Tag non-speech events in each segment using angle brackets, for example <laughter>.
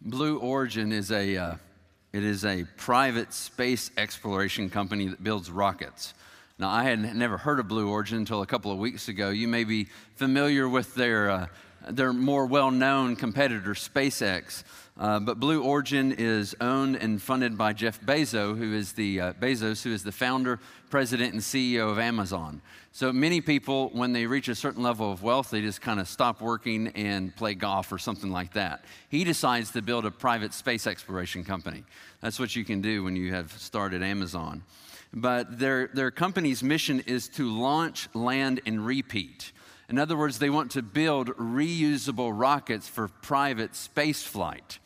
Blue Origin is a, uh, it is a private space exploration company that builds rockets. Now, I had never heard of Blue Origin until a couple of weeks ago. You may be familiar with their, uh, their more well known competitor, SpaceX. Uh, but Blue Origin is owned and funded by Jeff Bezos, who is the uh, Bezos, who is the founder, president, and CEO of Amazon. So many people, when they reach a certain level of wealth, they just kind of stop working and play golf or something like that. He decides to build a private space exploration company. That's what you can do when you have started Amazon. But their, their company's mission is to launch, land, and repeat. In other words, they want to build reusable rockets for private space flight.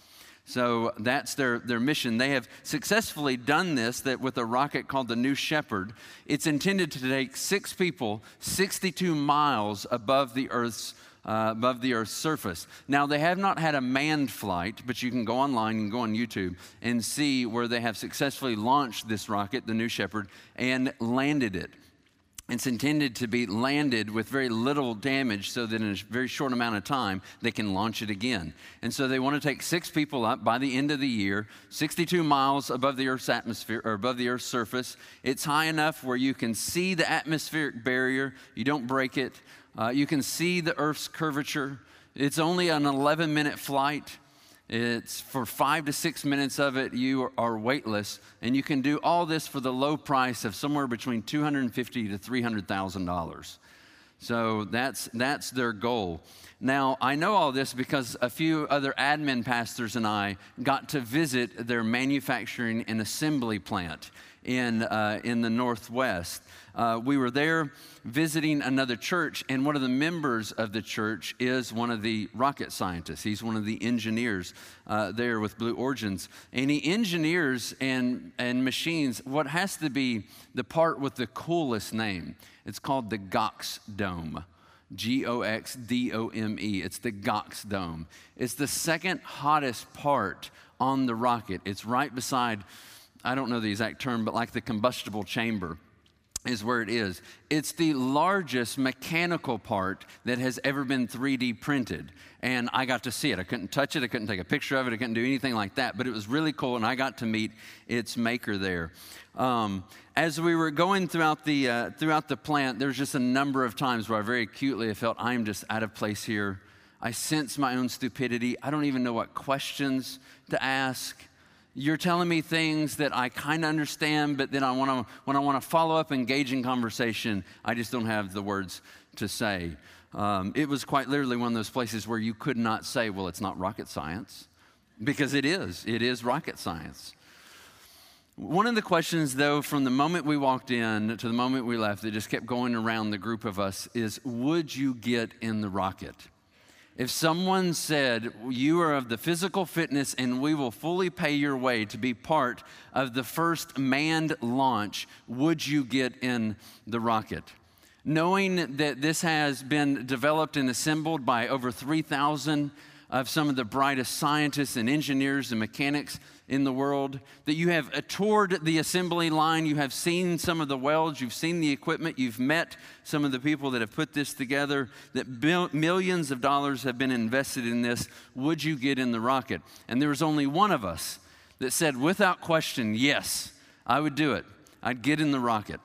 So that's their, their mission. They have successfully done this that with a rocket called the New Shepard. It's intended to take six people 62 miles above the Earth's uh, above the Earth's surface. Now, they have not had a manned flight, but you can go online and go on YouTube and see where they have successfully launched this rocket, the New Shepard, and landed it. It's intended to be landed with very little damage so that in a very short amount of time they can launch it again. And so they want to take six people up by the end of the year, 62 miles above the Earth's atmosphere or above the Earth's surface. It's high enough where you can see the atmospheric barrier, you don't break it. Uh, you can see the Earth's curvature. It's only an 11 minute flight. It's for five to six minutes of it, you are weightless, and you can do all this for the low price of somewhere between 250 to $300,000. So that's, that's their goal. Now, I know all this because a few other admin pastors and I got to visit their manufacturing and assembly plant in, uh, in the Northwest uh, we were there visiting another church, and one of the members of the church is one of the rocket scientists. He's one of the engineers uh, there with Blue Origins. And he engineers and, and machines what has to be the part with the coolest name. It's called the Gox Dome. G O X D O M E. It's the Gox Dome. It's the second hottest part on the rocket. It's right beside, I don't know the exact term, but like the combustible chamber is where it is. It's the largest mechanical part that has ever been 3D printed. And I got to see it. I couldn't touch it, I couldn't take a picture of it, I couldn't do anything like that, but it was really cool, and I got to meet its maker there. Um, as we were going throughout the, uh, throughout the plant, there's just a number of times where I very acutely felt I'm just out of place here. I sense my own stupidity. I don't even know what questions to ask you're telling me things that I kind of understand, but then I want to when I want to follow up, engage in conversation, I just don't have the words to say. Um, it was quite literally one of those places where you could not say, "Well, it's not rocket science," because it is. It is rocket science. One of the questions, though, from the moment we walked in to the moment we left, that just kept going around the group of us is, "Would you get in the rocket?" If someone said, You are of the physical fitness and we will fully pay your way to be part of the first manned launch, would you get in the rocket? Knowing that this has been developed and assembled by over 3,000 of some of the brightest scientists and engineers and mechanics in the world, that you have toured the assembly line, you have seen some of the welds, you've seen the equipment, you've met some of the people that have put this together, that bil- millions of dollars have been invested in this. Would you get in the rocket? And there was only one of us that said, without question, yes, I would do it. I'd get in the rocket.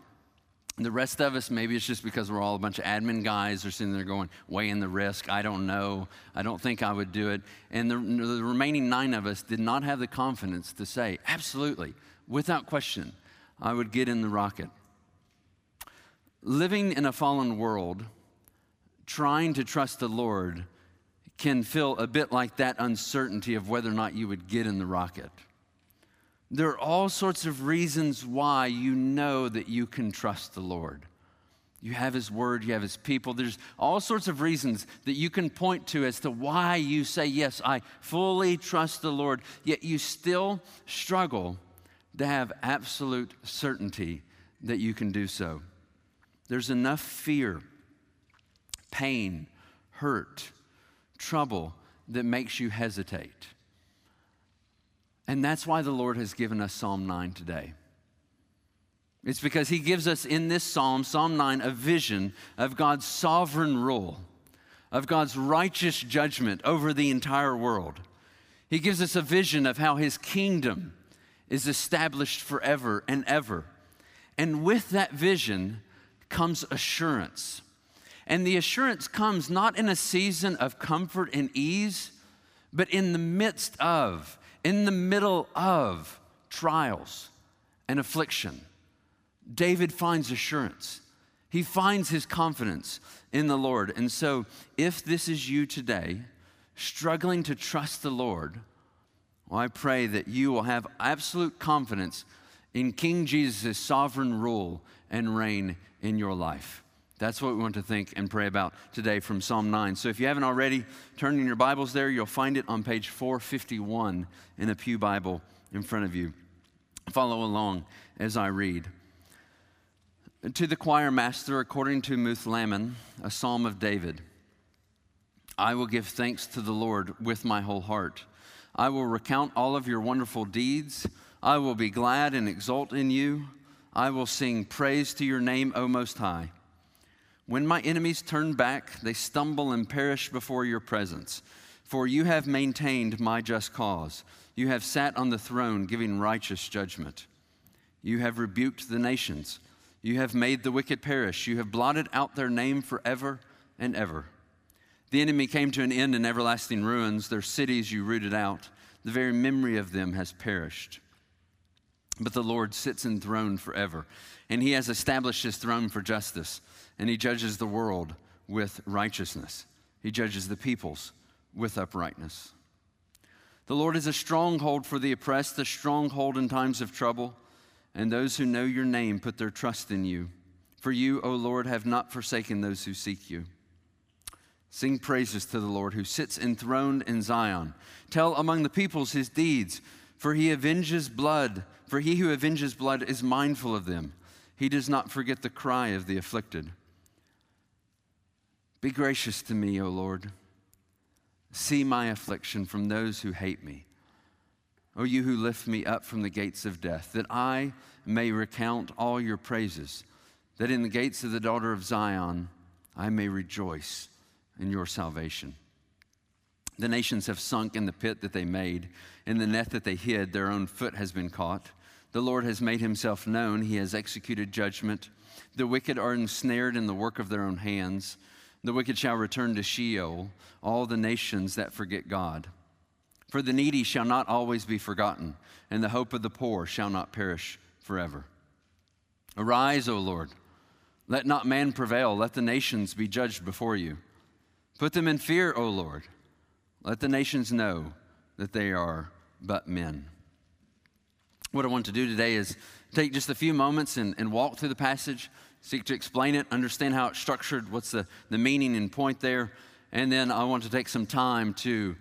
The rest of us, maybe it's just because we're all a bunch of admin guys are sitting there going, weighing the risk. I don't know. I don't think I would do it. And the, the remaining nine of us did not have the confidence to say, absolutely, without question, I would get in the rocket. Living in a fallen world, trying to trust the Lord, can feel a bit like that uncertainty of whether or not you would get in the rocket. There are all sorts of reasons why you know that you can trust the Lord. You have His Word, you have His people. There's all sorts of reasons that you can point to as to why you say, Yes, I fully trust the Lord, yet you still struggle to have absolute certainty that you can do so. There's enough fear, pain, hurt, trouble that makes you hesitate. And that's why the Lord has given us Psalm 9 today. It's because He gives us in this Psalm, Psalm 9, a vision of God's sovereign rule, of God's righteous judgment over the entire world. He gives us a vision of how his kingdom is established forever and ever. And with that vision comes assurance. And the assurance comes not in a season of comfort and ease, but in the midst of, in the middle of trials and affliction. David finds assurance. He finds his confidence in the Lord. And so, if this is you today, struggling to trust the Lord, well, I pray that you will have absolute confidence in King Jesus' sovereign rule and reign in your life. That's what we want to think and pray about today from Psalm 9. So if you haven't already, turn in your Bibles there. You'll find it on page 451 in the Pew Bible in front of you. Follow along as I read. To the choir master, according to Muth-labben, a psalm of David. I will give thanks to the Lord with my whole heart. I will recount all of your wonderful deeds. I will be glad and exult in you. I will sing praise to your name, O Most High. When my enemies turn back, they stumble and perish before your presence. For you have maintained my just cause. You have sat on the throne giving righteous judgment. You have rebuked the nations. You have made the wicked perish. You have blotted out their name forever and ever. The enemy came to an end in everlasting ruins. Their cities you rooted out. The very memory of them has perished. But the Lord sits enthroned forever, and he has established his throne for justice, and he judges the world with righteousness. He judges the peoples with uprightness. The Lord is a stronghold for the oppressed, a stronghold in times of trouble, and those who know your name put their trust in you. For you, O Lord, have not forsaken those who seek you. Sing praises to the Lord who sits enthroned in Zion. Tell among the peoples his deeds, for he avenges blood, for he who avenges blood is mindful of them. He does not forget the cry of the afflicted. Be gracious to me, O Lord. See my affliction from those who hate me. O you who lift me up from the gates of death, that I may recount all your praises, that in the gates of the daughter of Zion I may rejoice in your salvation. The nations have sunk in the pit that they made, in the net that they hid, their own foot has been caught. The Lord has made himself known, he has executed judgment. The wicked are ensnared in the work of their own hands. The wicked shall return to Sheol, all the nations that forget God. For the needy shall not always be forgotten, and the hope of the poor shall not perish forever. Arise, O Lord. Let not man prevail. Let the nations be judged before you. Put them in fear, O Lord. Let the nations know that they are but men. What I want to do today is take just a few moments and, and walk through the passage, seek to explain it, understand how it's structured, what's the, the meaning and point there. And then I want to take some time to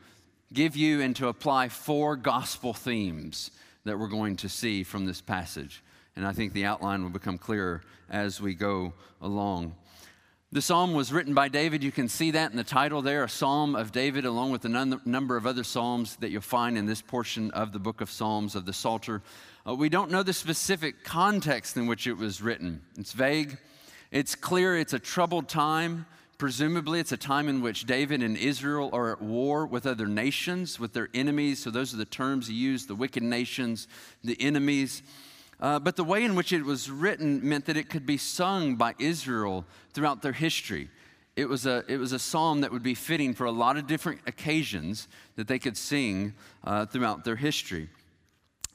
give you and to apply four gospel themes that we're going to see from this passage. And I think the outline will become clearer as we go along. The psalm was written by David. You can see that in the title there, a psalm of David, along with a number of other psalms that you'll find in this portion of the book of Psalms of the Psalter. Uh, we don't know the specific context in which it was written, it's vague. It's clear it's a troubled time. Presumably, it's a time in which David and Israel are at war with other nations, with their enemies. So, those are the terms he used the wicked nations, the enemies. Uh, but the way in which it was written meant that it could be sung by Israel throughout their history. It was, a, it was a psalm that would be fitting for a lot of different occasions that they could sing uh, throughout their history.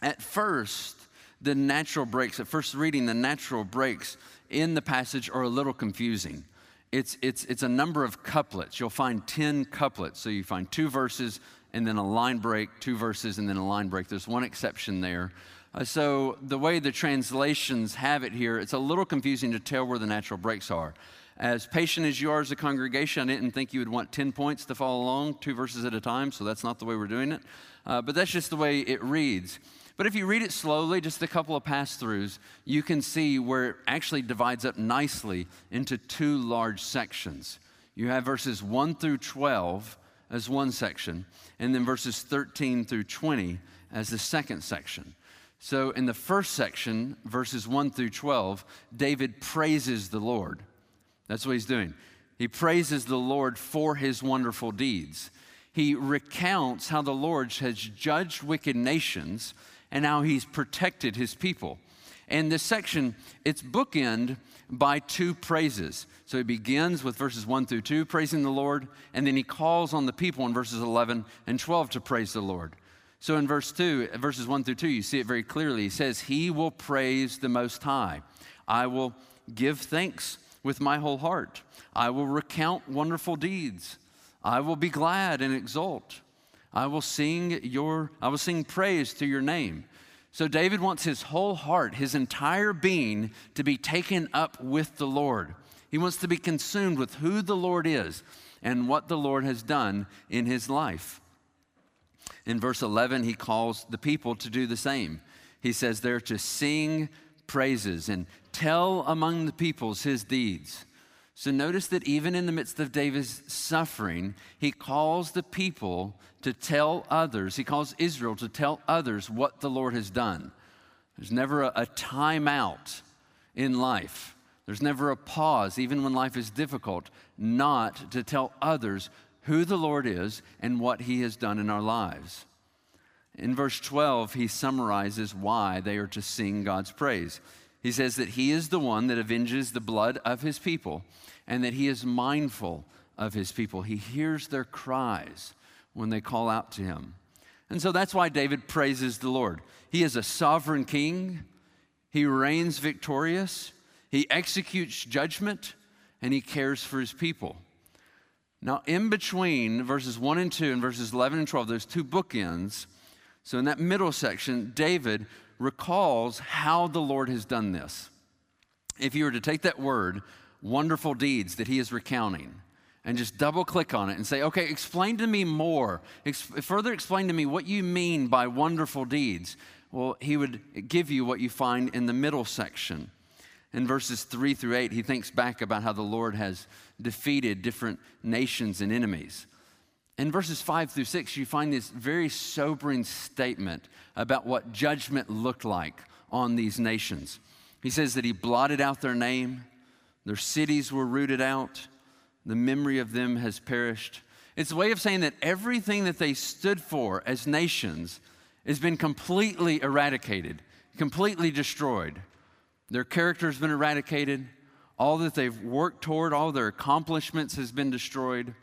At first, the natural breaks, at first reading, the natural breaks in the passage are a little confusing. It's, it's, it's a number of couplets. You'll find 10 couplets. So you find two verses and then a line break, two verses and then a line break. There's one exception there. Uh, so, the way the translations have it here, it's a little confusing to tell where the natural breaks are. As patient as you are as a congregation, I didn't think you would want 10 points to follow along, two verses at a time, so that's not the way we're doing it. Uh, but that's just the way it reads. But if you read it slowly, just a couple of pass throughs, you can see where it actually divides up nicely into two large sections. You have verses 1 through 12 as one section, and then verses 13 through 20 as the second section. So, in the first section, verses 1 through 12, David praises the Lord. That's what he's doing. He praises the Lord for his wonderful deeds. he recounts how the Lord has judged wicked nations and how he's protected his people. And this section, it's bookend by two praises. So he begins with verses 1 through 2, praising the Lord, and then he calls on the people in verses 11 and 12 to praise the Lord. So in verse 2, verses 1 through 2, you see it very clearly. He says, He will praise the Most High. I will give thanks with my whole heart. I will recount wonderful deeds. I will be glad and exult. I will sing your I will sing praise to your name. So David wants his whole heart, his entire being to be taken up with the Lord. He wants to be consumed with who the Lord is and what the Lord has done in his life. In verse 11, he calls the people to do the same. He says they're to sing praises and tell among the peoples his deeds. So notice that even in the midst of David's suffering, he calls the people to tell others, he calls Israel to tell others what the Lord has done. There's never a, a time out in life. There's never a pause, even when life is difficult, not to tell others who the Lord is and what he has done in our lives. In verse 12, he summarizes why they are to sing God's praise. He says that he is the one that avenges the blood of his people and that he is mindful of his people. He hears their cries when they call out to him. And so that's why David praises the Lord. He is a sovereign king, he reigns victorious, he executes judgment, and he cares for his people. Now, in between verses 1 and 2 and verses 11 and 12, there's two bookends. So, in that middle section, David recalls how the Lord has done this. If you were to take that word, wonderful deeds that he is recounting, and just double click on it and say, okay, explain to me more. Ex- further explain to me what you mean by wonderful deeds. Well, he would give you what you find in the middle section. In verses three through eight, he thinks back about how the Lord has defeated different nations and enemies. In verses five through six, you find this very sobering statement about what judgment looked like on these nations. He says that he blotted out their name, their cities were rooted out, the memory of them has perished. It's a way of saying that everything that they stood for as nations has been completely eradicated, completely destroyed. Their character has been eradicated. All that they've worked toward, all their accomplishments has been destroyed.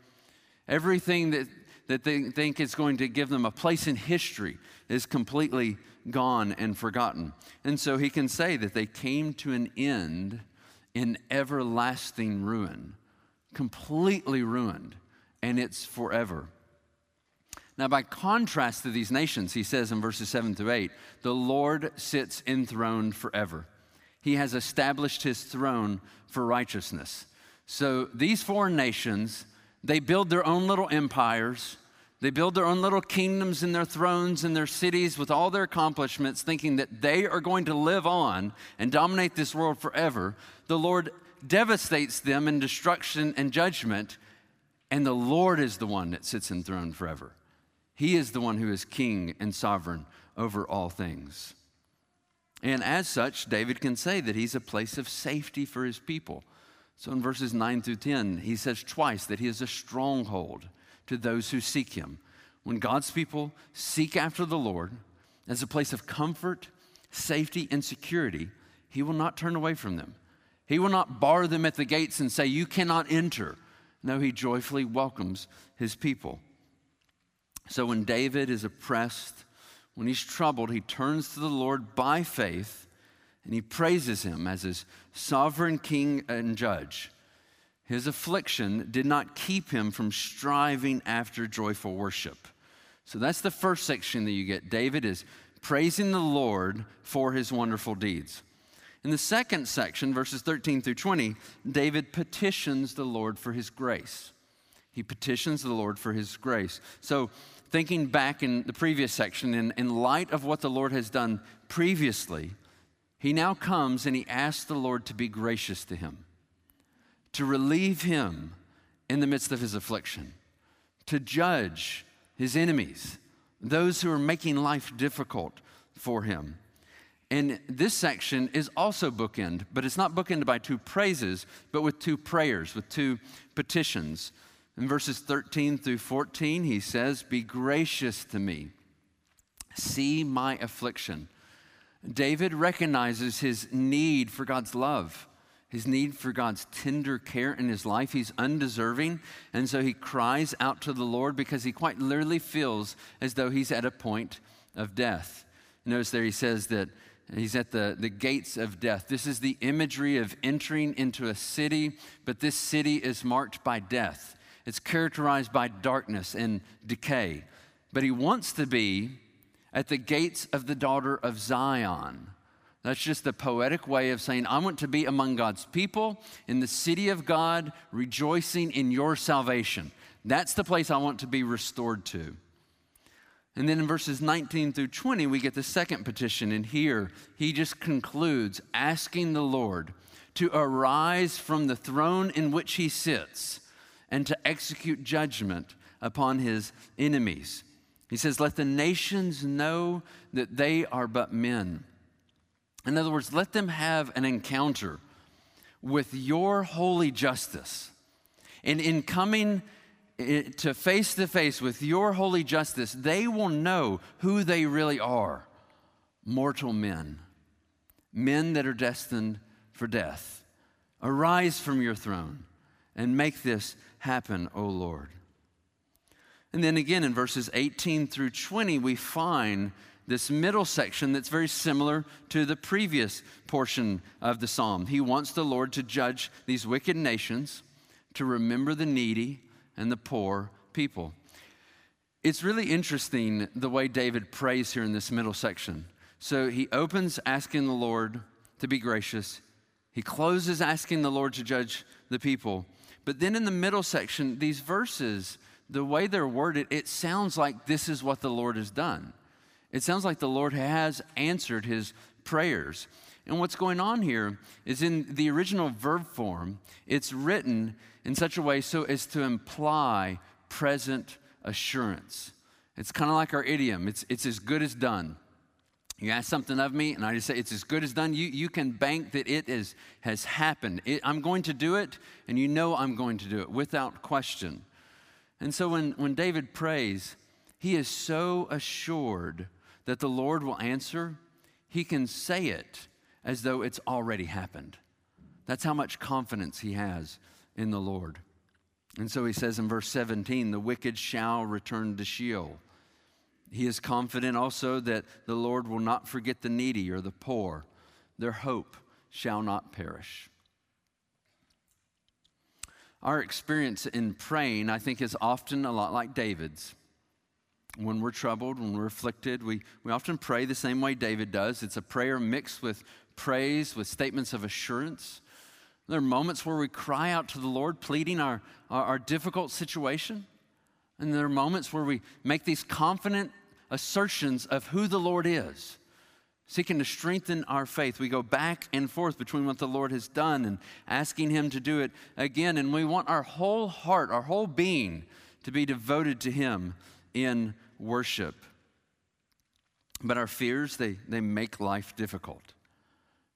Everything that, that they think is going to give them a place in history is completely gone and forgotten. And so he can say that they came to an end in everlasting ruin completely ruined, and it's forever. Now, by contrast to these nations, he says in verses 7 through 8, the Lord sits enthroned forever. He has established his throne for righteousness. So these foreign nations, they build their own little empires. They build their own little kingdoms and their thrones and their cities with all their accomplishments, thinking that they are going to live on and dominate this world forever. The Lord devastates them in destruction and judgment, and the Lord is the one that sits enthroned forever. He is the one who is king and sovereign over all things. And as such, David can say that he's a place of safety for his people. So in verses 9 through 10, he says twice that he is a stronghold to those who seek him. When God's people seek after the Lord as a place of comfort, safety, and security, he will not turn away from them. He will not bar them at the gates and say, You cannot enter. No, he joyfully welcomes his people. So when David is oppressed, when he's troubled, he turns to the Lord by faith and he praises him as his sovereign king and judge. His affliction did not keep him from striving after joyful worship. So that's the first section that you get. David is praising the Lord for his wonderful deeds. In the second section, verses 13 through 20, David petitions the Lord for his grace. He petitions the Lord for his grace. So, thinking back in the previous section, in, in light of what the Lord has done previously, he now comes and he asks the Lord to be gracious to him, to relieve him in the midst of his affliction, to judge his enemies, those who are making life difficult for him. And this section is also bookend, but it's not bookended by two praises, but with two prayers, with two petitions. In verses 13 through 14, he says, Be gracious to me, see my affliction. David recognizes his need for God's love, his need for God's tender care in his life. He's undeserving, and so he cries out to the Lord because he quite literally feels as though he's at a point of death. Notice there he says that He's at the, the gates of death. This is the imagery of entering into a city, but this city is marked by death. It's characterized by darkness and decay. But he wants to be at the gates of the daughter of Zion. That's just the poetic way of saying, I want to be among God's people in the city of God, rejoicing in your salvation. That's the place I want to be restored to. And then in verses 19 through 20, we get the second petition. And here he just concludes asking the Lord to arise from the throne in which he sits and to execute judgment upon his enemies. He says, Let the nations know that they are but men. In other words, let them have an encounter with your holy justice. And in coming to face to face with your holy justice, they will know who they really are mortal men, men that are destined for death. Arise from your throne and make this happen, O Lord. And then again in verses 18 through 20, we find this middle section that's very similar to the previous portion of the psalm. He wants the Lord to judge these wicked nations, to remember the needy and the poor people. It's really interesting the way David prays here in this middle section. So he opens asking the Lord to be gracious, he closes asking the Lord to judge the people. But then in the middle section, these verses, the way they're worded, it sounds like this is what the Lord has done. It sounds like the Lord has answered his prayers. And what's going on here is in the original verb form, it's written in such a way so as to imply present assurance. It's kind of like our idiom it's, it's as good as done. You ask something of me, and I just say, it's as good as done. You, you can bank that it is, has happened. It, I'm going to do it, and you know I'm going to do it without question. And so when, when David prays, he is so assured that the Lord will answer, he can say it as though it's already happened. That's how much confidence he has in the Lord. And so he says in verse 17, the wicked shall return to Sheol. He is confident also that the Lord will not forget the needy or the poor. Their hope shall not perish. Our experience in praying, I think, is often a lot like David's. When we're troubled, when we're afflicted, we, we often pray the same way David does. It's a prayer mixed with praise, with statements of assurance. There are moments where we cry out to the Lord, pleading our, our, our difficult situation. And there are moments where we make these confident assertions of who the Lord is, seeking to strengthen our faith. We go back and forth between what the Lord has done and asking Him to do it again. And we want our whole heart, our whole being, to be devoted to Him in worship. But our fears, they, they make life difficult.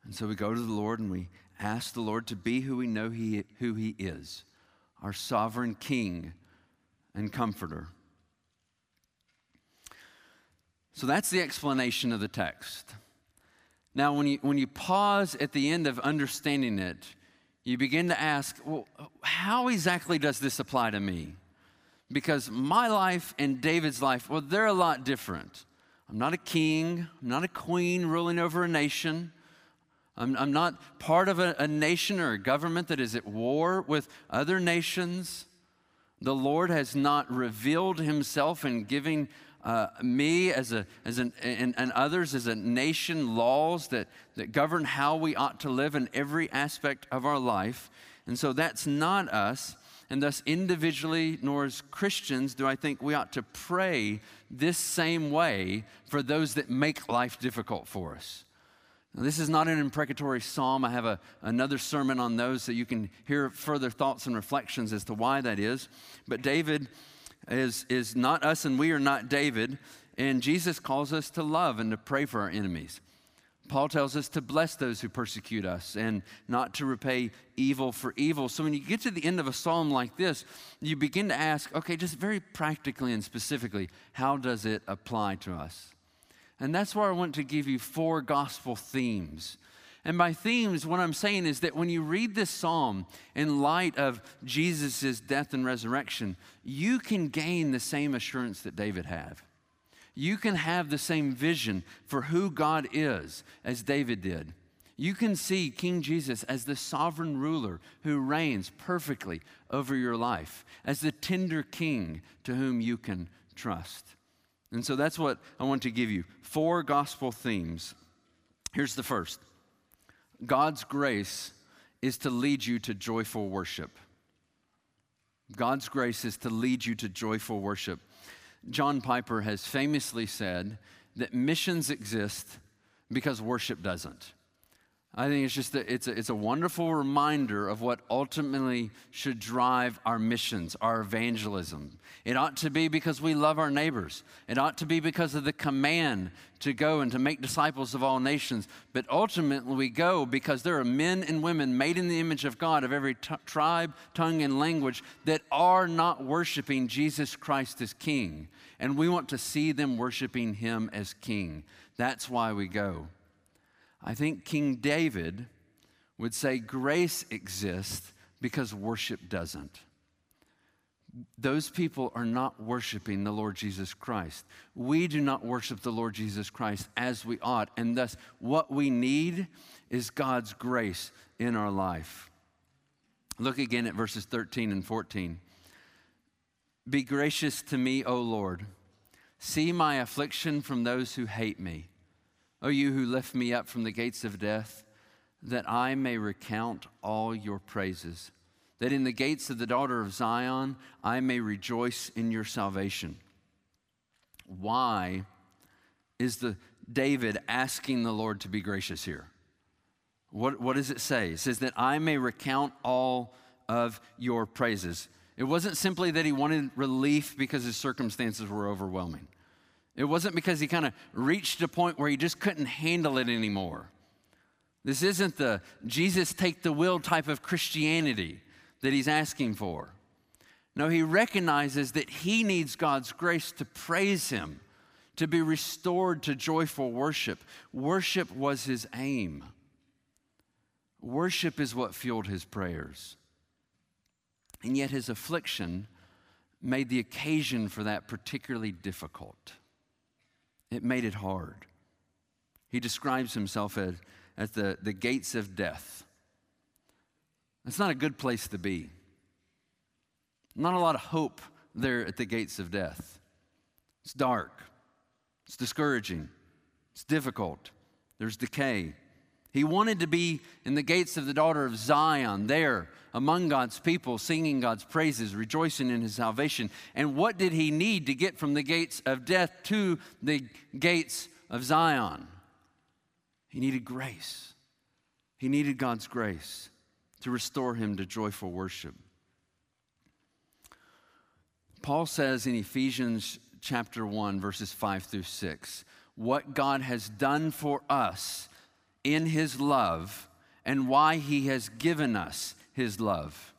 And so we go to the Lord and we ask the Lord to be who we know he, who He is our sovereign King and Comforter. So that's the explanation of the text. Now, when you, when you pause at the end of understanding it, you begin to ask, well, how exactly does this apply to me? Because my life and David's life, well, they're a lot different. I'm not a king, I'm not a queen ruling over a nation. I'm, I'm not part of a, a nation or a government that is at war with other nations. The Lord has not revealed himself in giving uh, me as a, as an, and, and, others as a nation laws that, that govern how we ought to live in every aspect of our life. And so that's not us. And thus, individually, nor as Christians, do I think we ought to pray this same way for those that make life difficult for us. Now, this is not an imprecatory psalm. I have a, another sermon on those so you can hear further thoughts and reflections as to why that is. But David is, is not us and we are not David. And Jesus calls us to love and to pray for our enemies. Paul tells us to bless those who persecute us and not to repay evil for evil. So when you get to the end of a psalm like this, you begin to ask, okay, just very practically and specifically, how does it apply to us? And that's why I want to give you four gospel themes. And by themes, what I'm saying is that when you read this psalm in light of Jesus' death and resurrection, you can gain the same assurance that David had you can have the same vision for who God is as David did. You can see King Jesus as the sovereign ruler who reigns perfectly over your life, as the tender king to whom you can trust. And so that's what I want to give you four gospel themes. Here's the first God's grace is to lead you to joyful worship. God's grace is to lead you to joyful worship. John Piper has famously said that missions exist because worship doesn't. I think it's just a, it's, a, it's a wonderful reminder of what ultimately should drive our missions, our evangelism. It ought to be because we love our neighbors. It ought to be because of the command to go and to make disciples of all nations. But ultimately, we go because there are men and women made in the image of God of every t- tribe, tongue, and language that are not worshiping Jesus Christ as King. And we want to see them worshiping Him as King. That's why we go. I think King David would say grace exists because worship doesn't. Those people are not worshiping the Lord Jesus Christ. We do not worship the Lord Jesus Christ as we ought, and thus what we need is God's grace in our life. Look again at verses 13 and 14. Be gracious to me, O Lord. See my affliction from those who hate me. O you who lift me up from the gates of death, that I may recount all your praises, that in the gates of the daughter of Zion I may rejoice in your salvation. Why is the David asking the Lord to be gracious here? What, what does it say? It says that I may recount all of your praises. It wasn't simply that he wanted relief because his circumstances were overwhelming. It wasn't because he kind of reached a point where he just couldn't handle it anymore. This isn't the Jesus take the wheel type of Christianity that he's asking for. No, he recognizes that he needs God's grace to praise him, to be restored to joyful worship. Worship was his aim. Worship is what fueled his prayers. And yet his affliction made the occasion for that particularly difficult. It made it hard. He describes himself as, as the, the gates of death. That's not a good place to be. Not a lot of hope there at the gates of death. It's dark, it's discouraging, it's difficult, there's decay. He wanted to be in the gates of the daughter of Zion, there among God's people, singing God's praises, rejoicing in his salvation. And what did he need to get from the gates of death to the gates of Zion? He needed grace. He needed God's grace to restore him to joyful worship. Paul says in Ephesians chapter 1, verses 5 through 6, what God has done for us in his love and why he has given us his love.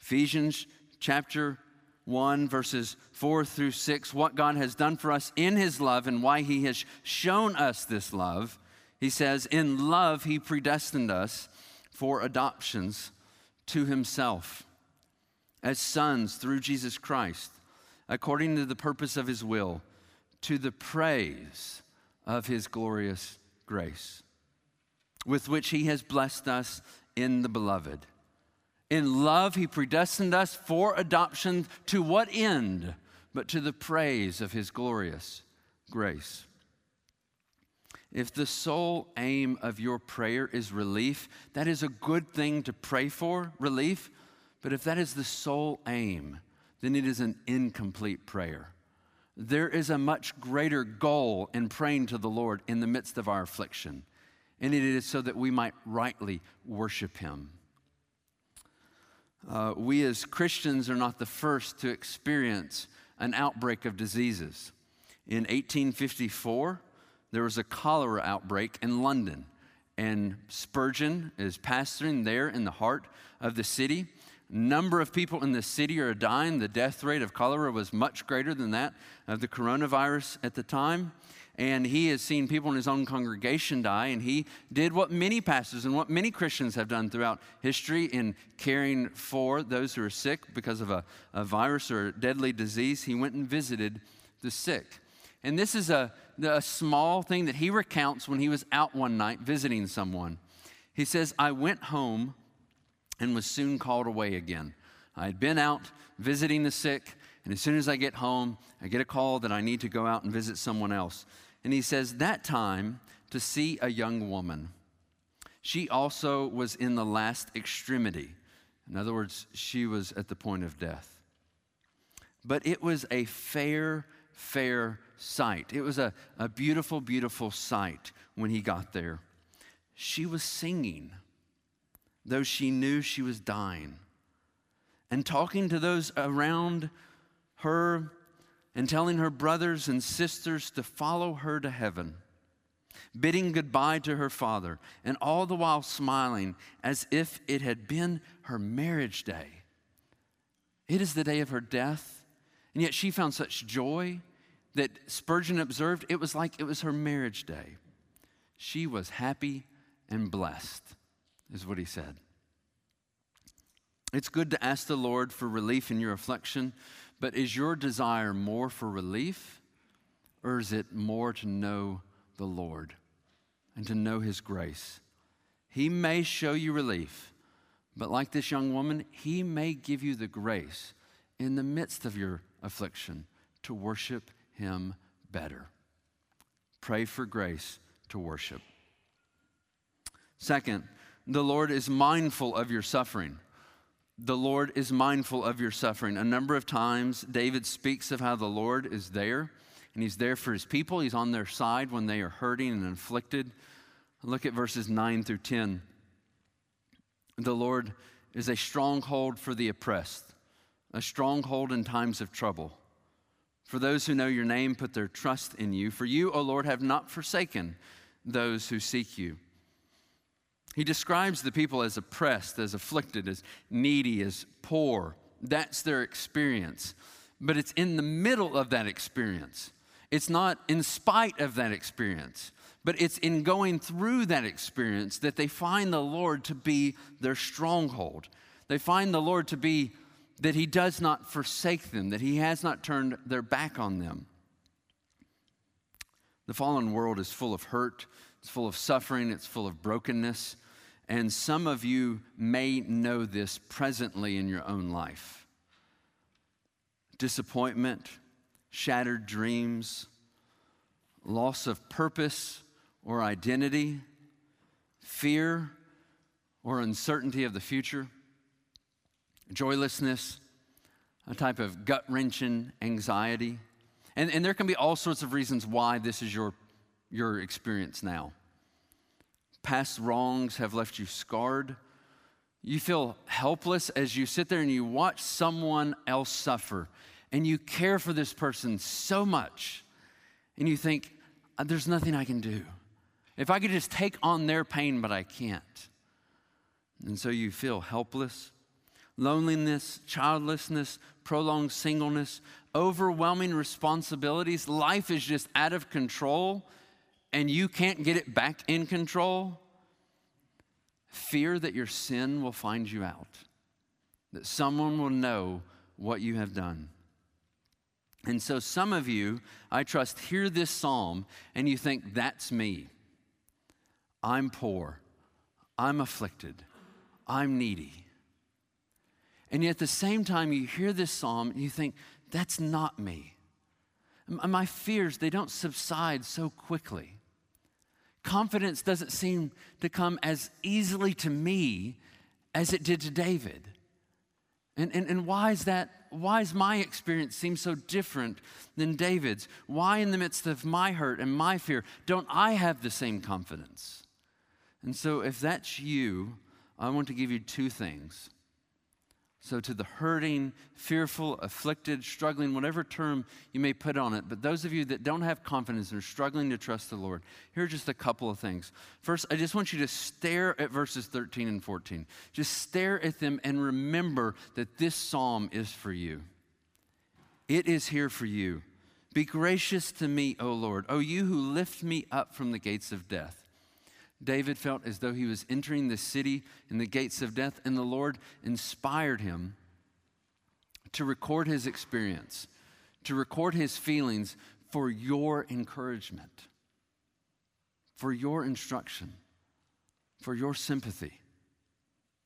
Ephesians chapter 1, verses 4 through 6, what God has done for us in his love and why he has shown us this love. He says, In love, he predestined us for adoptions to himself as sons through Jesus Christ, according to the purpose of his will, to the praise of his glorious grace with which he has blessed us in the beloved. In love, he predestined us for adoption to what end? But to the praise of his glorious grace. If the sole aim of your prayer is relief, that is a good thing to pray for, relief. But if that is the sole aim, then it is an incomplete prayer. There is a much greater goal in praying to the Lord in the midst of our affliction and it is so that we might rightly worship Him. Uh, we as Christians are not the first to experience an outbreak of diseases. In 1854, there was a cholera outbreak in London. And Spurgeon is pastoring there in the heart of the city. Number of people in the city are dying. The death rate of cholera was much greater than that of the coronavirus at the time. And he has seen people in his own congregation die. And he did what many pastors and what many Christians have done throughout history in caring for those who are sick because of a, a virus or a deadly disease. He went and visited the sick. And this is a, a small thing that he recounts when he was out one night visiting someone. He says, I went home and was soon called away again. I had been out visiting the sick, and as soon as I get home, I get a call that I need to go out and visit someone else. And he says, That time to see a young woman. She also was in the last extremity. In other words, she was at the point of death. But it was a fair, fair sight. It was a, a beautiful, beautiful sight when he got there. She was singing, though she knew she was dying, and talking to those around her and telling her brothers and sisters to follow her to heaven, bidding goodbye to her father, and all the while smiling as if it had been her marriage day. It is the day of her death, and yet she found such joy that Spurgeon observed, it was like it was her marriage day. She was happy and blessed, is what he said. It's good to ask the Lord for relief in your affliction, but is your desire more for relief, or is it more to know the Lord and to know His grace? He may show you relief, but like this young woman, He may give you the grace in the midst of your affliction to worship him better. Pray for grace to worship. Second, the Lord is mindful of your suffering. The Lord is mindful of your suffering. A number of times, David speaks of how the Lord is there, and He's there for His people. He's on their side when they are hurting and inflicted. Look at verses 9 through 10. The Lord is a stronghold for the oppressed, a stronghold in times of trouble. For those who know your name put their trust in you. For you, O Lord, have not forsaken those who seek you. He describes the people as oppressed, as afflicted, as needy, as poor. That's their experience. But it's in the middle of that experience. It's not in spite of that experience, but it's in going through that experience that they find the Lord to be their stronghold. They find the Lord to be that he does not forsake them, that he has not turned their back on them. The fallen world is full of hurt, it's full of suffering, it's full of brokenness, and some of you may know this presently in your own life. Disappointment, shattered dreams, loss of purpose or identity, fear or uncertainty of the future joylessness, a type of gut wrenching anxiety. And, and there can be all sorts of reasons why this is your, your experience now. Past wrongs have left you scarred. You feel helpless as you sit there and you watch someone else suffer, and you care for this person so much, and you think, uh, there's nothing I can do. If I could just take on their pain, but I can't. And so you feel helpless loneliness, childlessness, prolonged singleness, overwhelming responsibilities. Life is just out of control and you can't get it back in control. Fear that your sin will find you out, that someone will know what you have done. And so, some of you, I trust, hear this psalm and you think, that's me. I'm poor. I'm afflicted. I'm needy. And yet at the same time, you hear this psalm and you think, that's not me. My fears, they don't subside so quickly. Confidence doesn't seem to come as easily to me as it did to David. And, and, and why is that? Why is my experience seem so different than David's? Why, in the midst of my hurt and my fear, don't I have the same confidence? And so, if that's you, I want to give you two things So, to the hurting, fearful, afflicted, struggling, whatever term you may put on it, but those of you that don't have confidence and are struggling to trust the Lord, here are just a couple of things. First, I just want you to stare at verses 13 and 14. Just stare at them and remember that this psalm is for you. It is here for you. Be gracious to me, O Lord, O you who lift me up from the gates of death. David felt as though he was entering the city in the gates of death, and the Lord inspired him to record his experience, to record his feelings for your encouragement, for your instruction, for your sympathy.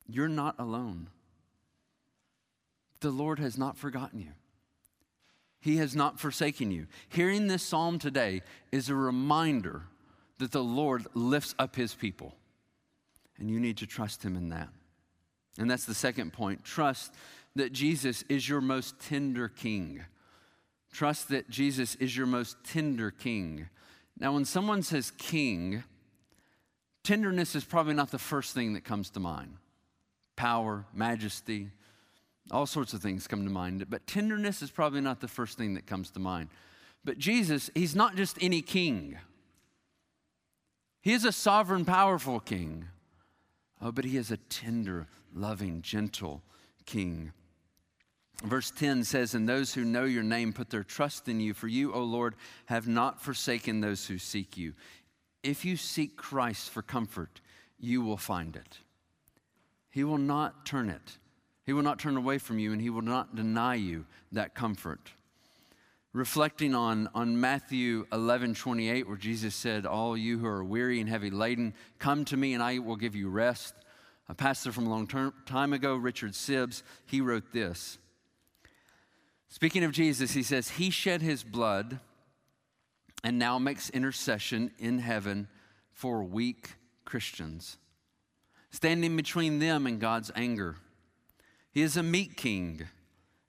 You're not alone. The Lord has not forgotten you. He has not forsaken you. Hearing this psalm today is a reminder that the Lord lifts up his people. And you need to trust him in that. And that's the second point. Trust that Jesus is your most tender king. Trust that Jesus is your most tender king. Now, when someone says king, tenderness is probably not the first thing that comes to mind. Power, majesty, all sorts of things come to mind. But tenderness is probably not the first thing that comes to mind. But Jesus, he's not just any king. He is a sovereign, powerful king. Oh, but he is a tender, loving, gentle king. Verse 10 says, And those who know your name put their trust in you, for you, O Lord, have not forsaken those who seek you. If you seek Christ for comfort, you will find it. He will not turn it. He will not turn away from you, and He will not deny you that comfort reflecting on, on Matthew 11 28, where Jesus said, All you who are weary and heavy laden, come to me and I will give you rest. A pastor from a long term, time ago, Richard Sibbes, he wrote this. Speaking of Jesus, he says, He shed his blood and now makes intercession in heaven for weak Christians, standing between them and God's anger. He is a meek king.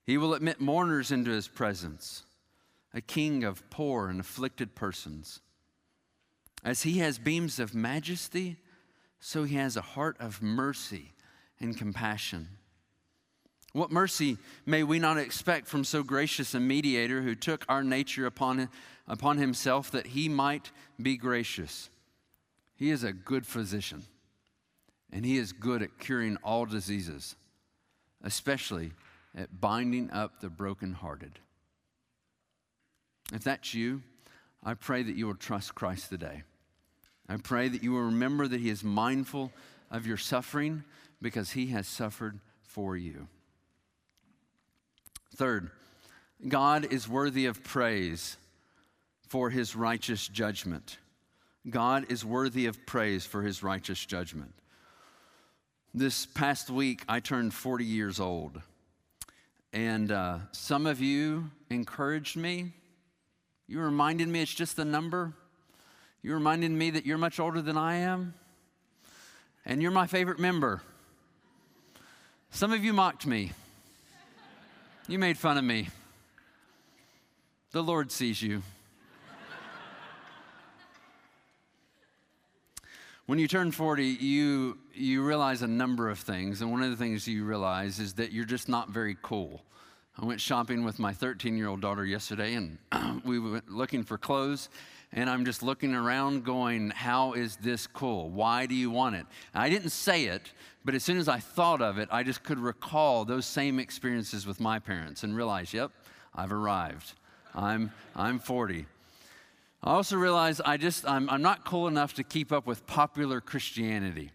He will admit mourners into his presence a king of poor and afflicted persons. As he has beams of majesty, so he has a heart of mercy and compassion. What mercy may we not expect from so gracious a mediator who took our nature upon, upon himself that he might be gracious? He is a good physician, and he is good at curing all diseases, especially at binding up the brokenhearted. If that's you, I pray that you will trust Christ today. I pray that you will remember that He is mindful of your suffering because He has suffered for you. Third, God is worthy of praise for His righteous judgment. God is worthy of praise for His righteous judgment. This past week, I turned 40 years old. And uh, some of you encouraged me you reminded me it's just a number. You reminded me that you're much older than I am. And you're my favorite member. Some of you mocked me. You made fun of me. The Lord sees you. when you turn 40, you, you realize a number of things. And one of the things you realize is that you're just not very cool. I went shopping with my 13 year old daughter yesterday, and <clears throat> we went looking for clothes. And I'm just looking around going, How is this cool? Why do you want it? And I didn't say it, but as soon as I thought of it, I just could recall those same experiences with my parents and realize, Yep, I've arrived. I'm, I'm 40. I also realized I just, I'm, I'm not cool enough to keep up with popular Christianity.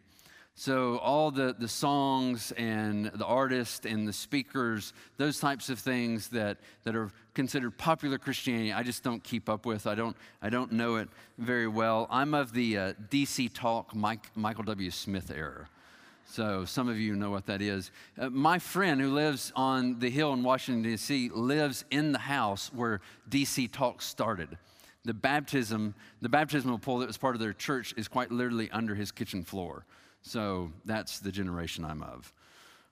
So, all the, the songs and the artists and the speakers, those types of things that, that are considered popular Christianity, I just don't keep up with. I don't, I don't know it very well. I'm of the uh, DC Talk Mike, Michael W. Smith era. So, some of you know what that is. Uh, my friend who lives on the hill in Washington, D.C., lives in the house where DC Talk started. The baptism, the baptismal pool that was part of their church is quite literally under his kitchen floor. So that's the generation I'm of.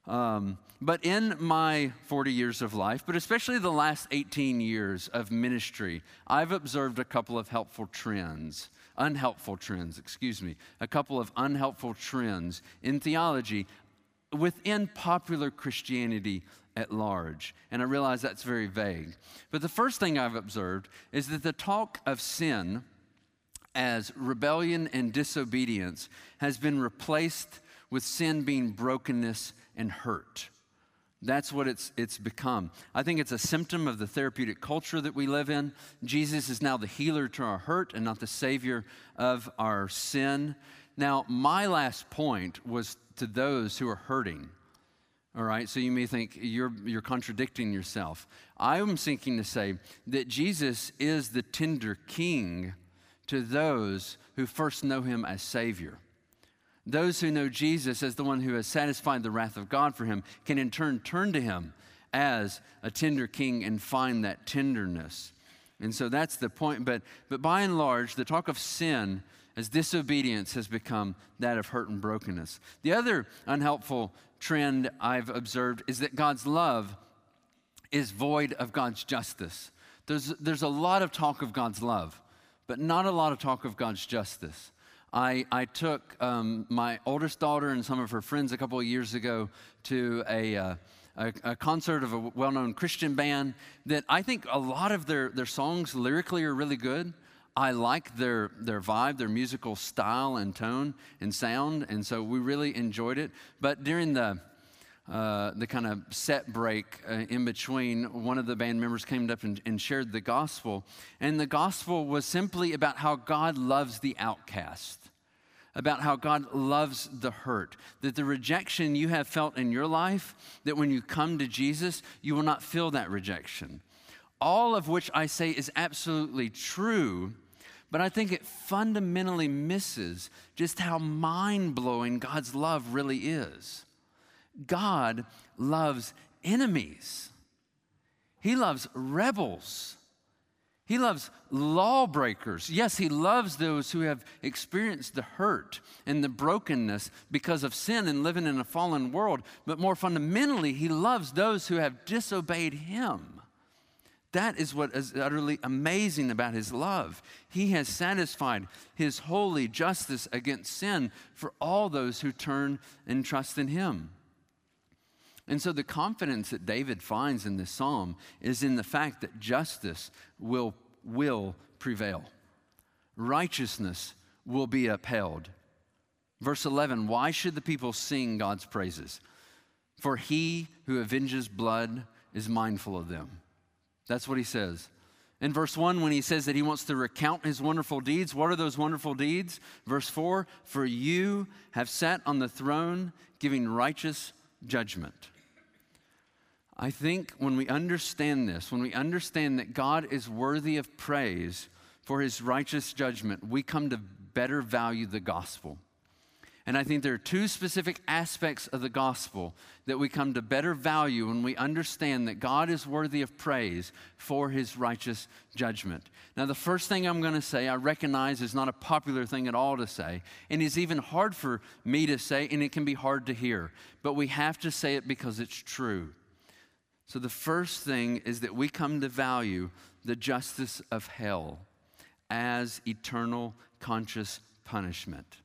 Um, but in my 40 years of life, but especially the last 18 years of ministry, I've observed a couple of helpful trends, unhelpful trends, excuse me, a couple of unhelpful trends in theology within popular Christianity at large. And I realize that's very vague. But the first thing I've observed is that the talk of sin as rebellion and disobedience has been replaced with sin being brokenness and hurt. That's what it's, it's become. I think it's a symptom of the therapeutic culture that we live in. Jesus is now the healer to our hurt and not the savior of our sin. Now, my last point was to those who are hurting. All right, so you may think you're, you're contradicting yourself. I'm seeking to say that Jesus is the tender king to those who first know him as Savior. Those who know Jesus as the one who has satisfied the wrath of God for him can in turn turn to him as a tender king and find that tenderness. And so that's the point. But, but by and large, the talk of sin as disobedience has become that of hurt and brokenness. The other unhelpful trend I've observed is that God's love is void of God's justice. There's, there's a lot of talk of God's love, but not a lot of talk of God's justice. I, I took um, my oldest daughter and some of her friends a couple of years ago to a, uh, a, a, concert of a well known Christian band that I think a lot of their, their songs lyrically are really good. I like their, their vibe, their musical style and tone and sound, and so we really enjoyed it. But during the uh, the kind of set break uh, in between, one of the band members came up and, and, shared the gospel. And the gospel was simply about how God loves the outcast, about how God loves the hurt, that the rejection you have felt in your life, that when you come to Jesus, you will not feel that rejection. All of which I say is absolutely true. But I think it fundamentally misses just how mind blowing God's love really is. God loves enemies, He loves rebels. He loves lawbreakers. Yes, he loves those who have experienced the hurt and the brokenness because of sin and living in a fallen world. But more fundamentally, he loves those who have disobeyed him. That is what is utterly amazing about his love. He has satisfied his holy justice against sin for all those who turn and trust in him. And so the confidence that David finds in this psalm is in the fact that justice will, will prevail, righteousness will be upheld. Verse 11 Why should the people sing God's praises? For he who avenges blood is mindful of them. That's what he says. In verse 1, when he says that he wants to recount his wonderful deeds, what are those wonderful deeds? Verse 4 For you have sat on the throne giving righteous judgment. I think when we understand this, when we understand that God is worthy of praise for his righteous judgment, we come to better value the gospel. And I think there are two specific aspects of the gospel that we come to better value when we understand that God is worthy of praise for his righteous judgment. Now, the first thing I'm going to say, I recognize is not a popular thing at all to say, and is even hard for me to say, and it can be hard to hear. But we have to say it because it's true. So, the first thing is that we come to value the justice of hell as eternal conscious punishment.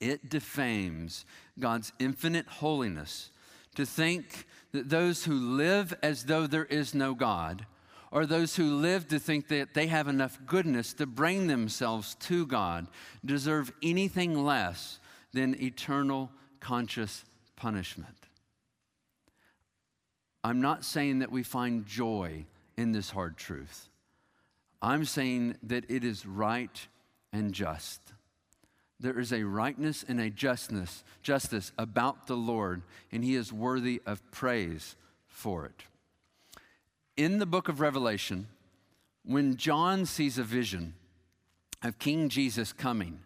It defames God's infinite holiness to think that those who live as though there is no God, or those who live to think that they have enough goodness to bring themselves to God, deserve anything less than eternal conscious punishment. I'm not saying that we find joy in this hard truth. I'm saying that it is right and just. There is a rightness and a justness, justice about the Lord, and he is worthy of praise for it. In the book of Revelation, when John sees a vision of King Jesus coming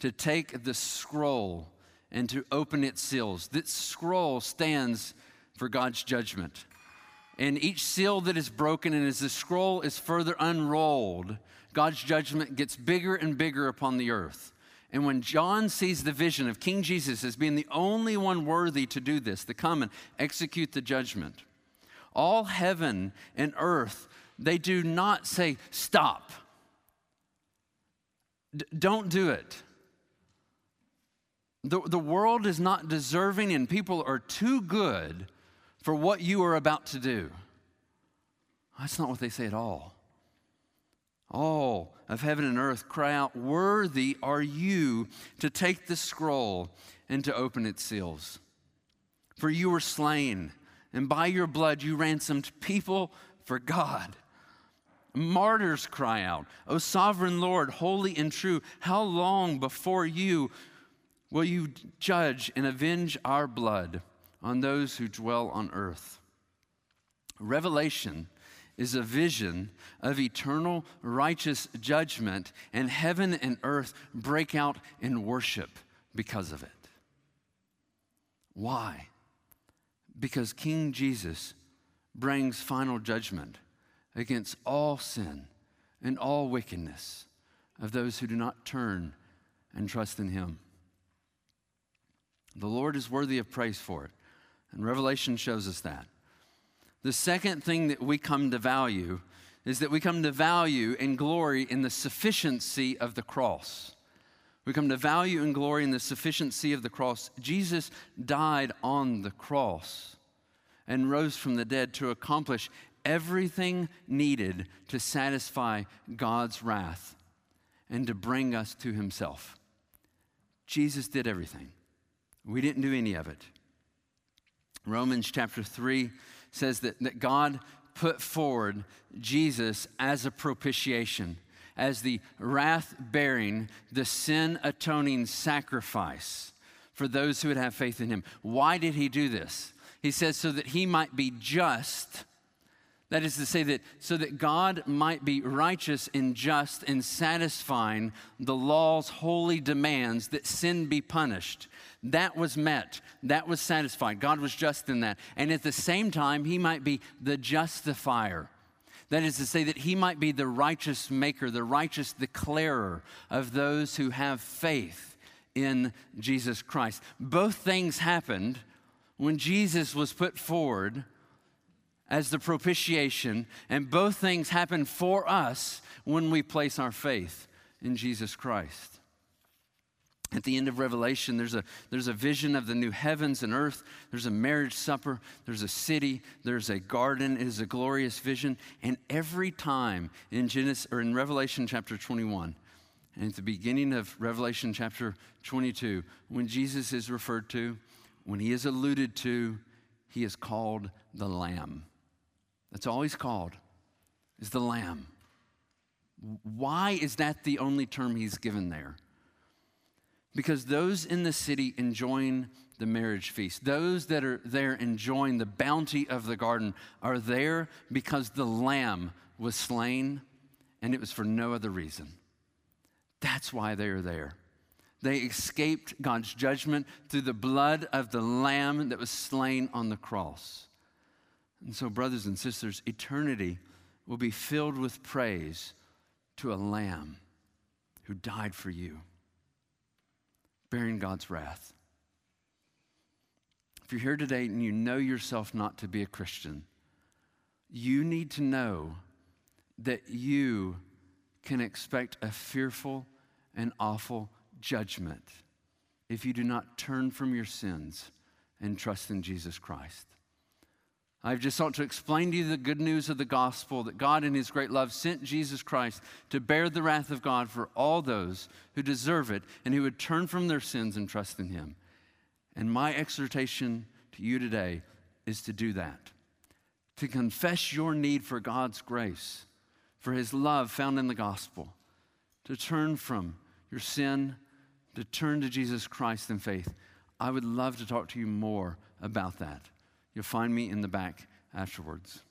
to take the scroll and to open its seals, this scroll stands for God's judgment. And each seal that is broken, and as the scroll is further unrolled, God's judgment gets bigger and bigger upon the earth. And when John sees the vision of King Jesus as being the only one worthy to do this, to come and execute the judgment, all heaven and earth, they do not say, Stop. D- don't do it. The, the world is not deserving, and people are too good for what you are about to do. That's not what they say at all. All of heaven and earth cry out, Worthy are you to take the scroll and to open its seals. For you were slain, and by your blood you ransomed people for God. Martyrs cry out, O sovereign Lord, holy and true, how long before you will you judge and avenge our blood on those who dwell on earth? Revelation is a vision of eternal righteous judgment, and heaven and earth break out in worship because of it. Why? Because King Jesus brings final judgment against all sin and all wickedness of those who do not turn and trust in him. The Lord is worthy of praise for it, and Revelation shows us that. The second thing that we come to value is that we come to value and glory in the sufficiency of the cross. We come to value and glory in the sufficiency of the cross. Jesus died on the cross and rose from the dead to accomplish everything needed to satisfy God's wrath and to bring us to Himself. Jesus did everything. We didn't do any of it. Romans chapter 3 says that, that God put forward Jesus as a propitiation, as the wrath bearing, the sin atoning sacrifice for those who would have faith in him. Why did he do this? He says, so that he might be just. That is to say, that so that God might be righteous and just in satisfying the law's holy demands that sin be punished. That was met. That was satisfied. God was just in that. And at the same time, he might be the justifier. That is to say, that he might be the righteous maker, the righteous declarer of those who have faith in Jesus Christ. Both things happened when Jesus was put forward as the propitiation, and both things happen for us when we place our faith in Jesus Christ. At the end of Revelation, there's a, there's a vision of the new heavens and earth. There's a marriage supper. There's a city. There's a garden. It is a glorious vision. And every time in Genesis or in Revelation chapter 21, and at the beginning of Revelation chapter 22, when Jesus is referred to, when he is alluded to, he is called the Lamb. That's all he's called, is the Lamb. Why is that the only term he's given there? Because those in the city enjoying the marriage feast, those that are there enjoying the bounty of the garden, are there because the lamb was slain and it was for no other reason. That's why they are there. They escaped God's judgment through the blood of the lamb that was slain on the cross. And so, brothers and sisters, eternity will be filled with praise to a lamb who died for you bearing God's wrath. If you're here today and you know yourself not to be a Christian, you need to know that you can expect a fearful and awful judgment if you do not turn from your sins and trust in Jesus Christ. I've just sought to explain to you the good news of the gospel that God, in His great love, sent Jesus Christ to bear the wrath of God for all those who deserve it and who would turn from their sins and trust in Him. And my exhortation to you today is to do that, to confess your need for God's grace, for His love found in the gospel, to turn from your sin, to turn to Jesus Christ in faith. I would love to talk to you more about that. You'll find me in the back afterwards.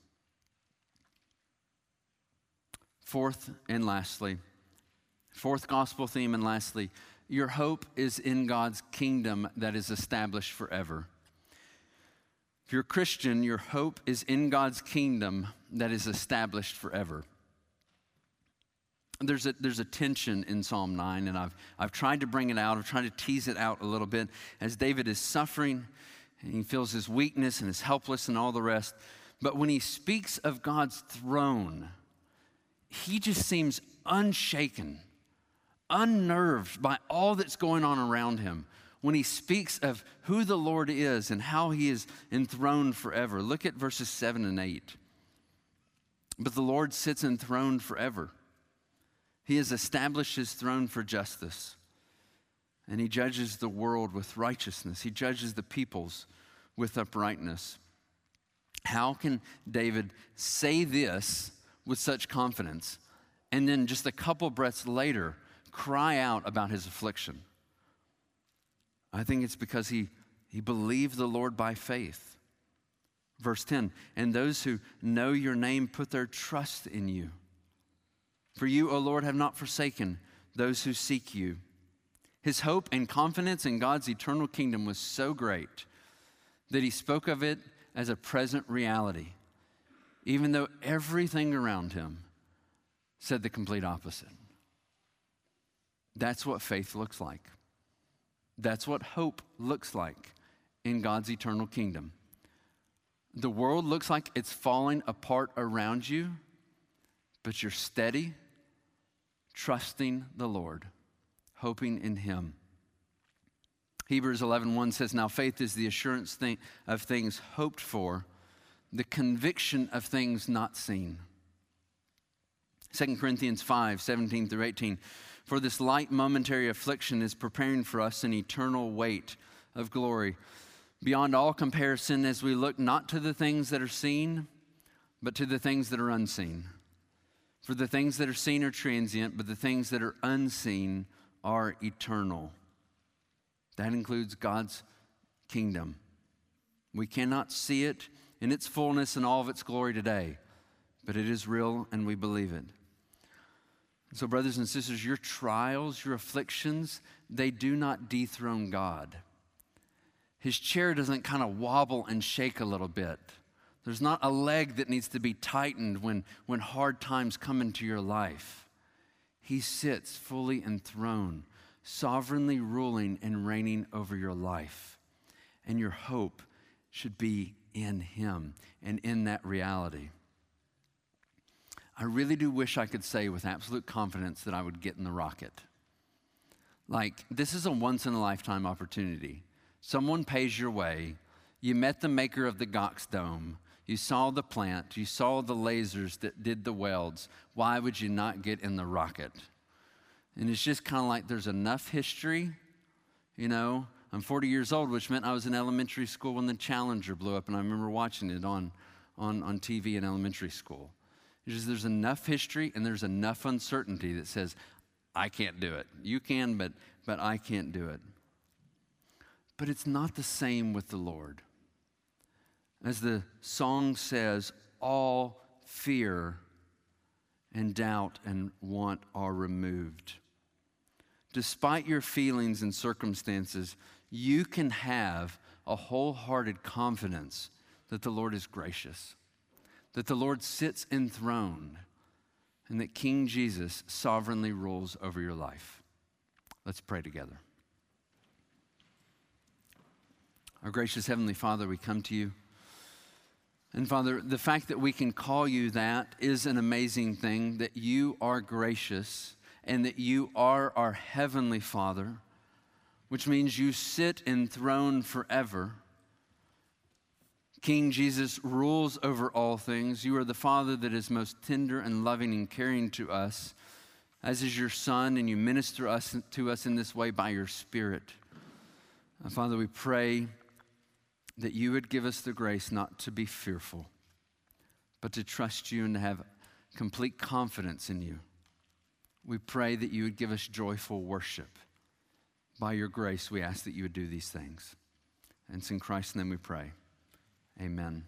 Fourth and lastly, fourth gospel theme, and lastly, your hope is in God's kingdom that is established forever. If you're a Christian, your hope is in God's kingdom that is established forever. There's a, there's a tension in Psalm 9, and I've, I've tried to bring it out. I've tried to tease it out a little bit as David is suffering and he feels his weakness and his helpless and all the rest. But when he speaks of God's throne, he just seems unshaken, unnerved by all that's going on around him. when he speaks of who the Lord is and how he is enthroned forever. Look at verses 7 and 8. But the Lord sits enthroned forever. He has established his throne for justice, and he judges the world with righteousness. He judges the peoples with uprightness. How can David say this with such confidence and then just a couple breaths later cry out about his affliction? I think it's because he, he believed the Lord by faith. Verse 10 And those who know your name put their trust in you. For you, O Lord, have not forsaken those who seek you. His hope and confidence in God's eternal kingdom was so great that he spoke of it as a present reality, even though everything around him said the complete opposite. That's what faith looks like. That's what hope looks like in God's eternal kingdom. The world looks like it's falling apart around you, but you're steady, trusting the Lord, hoping in Him. Hebrews 11:1 says, "Now faith is the assurance thing, of things hoped for, the conviction of things not seen." 2 Corinthians 5, 17 through 18. For this light momentary affliction is preparing for us an eternal weight of glory beyond all comparison as we look not to the things that are seen, but to the things that are unseen. For the things that are seen are transient, but the things that are unseen are eternal. That includes God's kingdom. We cannot see it in its fullness and all of its glory today, but it is real and we believe it. So, brothers and sisters, your trials, your afflictions, they do not dethrone God. His chair doesn't kind of wobble and shake a little bit. There's not a leg that needs to be tightened when, when hard times come into your life. He sits fully enthroned, sovereignly ruling and reigning over your life. And your hope should be in Him and in that reality. I really do wish I could say with absolute confidence that I would get in the rocket. Like, this is a once in a lifetime opportunity. Someone pays your way. You met the maker of the Gox Dome. You saw the plant. You saw the lasers that did the welds. Why would you not get in the rocket? And it's just kind of like there's enough history. You know, I'm 40 years old, which meant I was in elementary school when the Challenger blew up, and I remember watching it on, on, on TV in elementary school. Just, there's enough history and there's enough uncertainty that says, I can't do it. You can, but, but I can't do it. But it's not the same with the Lord. As the song says, all fear and doubt and want are removed. Despite your feelings and circumstances, you can have a wholehearted confidence that the Lord is gracious that the Lord sits enthroned and that King Jesus sovereignly rules over your life. Let's pray together. Our gracious Heavenly Father, we come to you. And Father, the fact that we can call you that is an amazing thing, that you are gracious and that you are our Heavenly Father, which means you sit enthroned forever. King Jesus rules over all things. You are the Father that is most tender and loving and caring to us, as is your Son, and you minister us to us in this way by your Spirit. Uh, Father, we pray that you would give us the grace not to be fearful, but to trust you and to have complete confidence in you. We pray that you would give us joyful worship. By your grace, we ask that you would do these things. And it's in Christ's name we pray. Amen.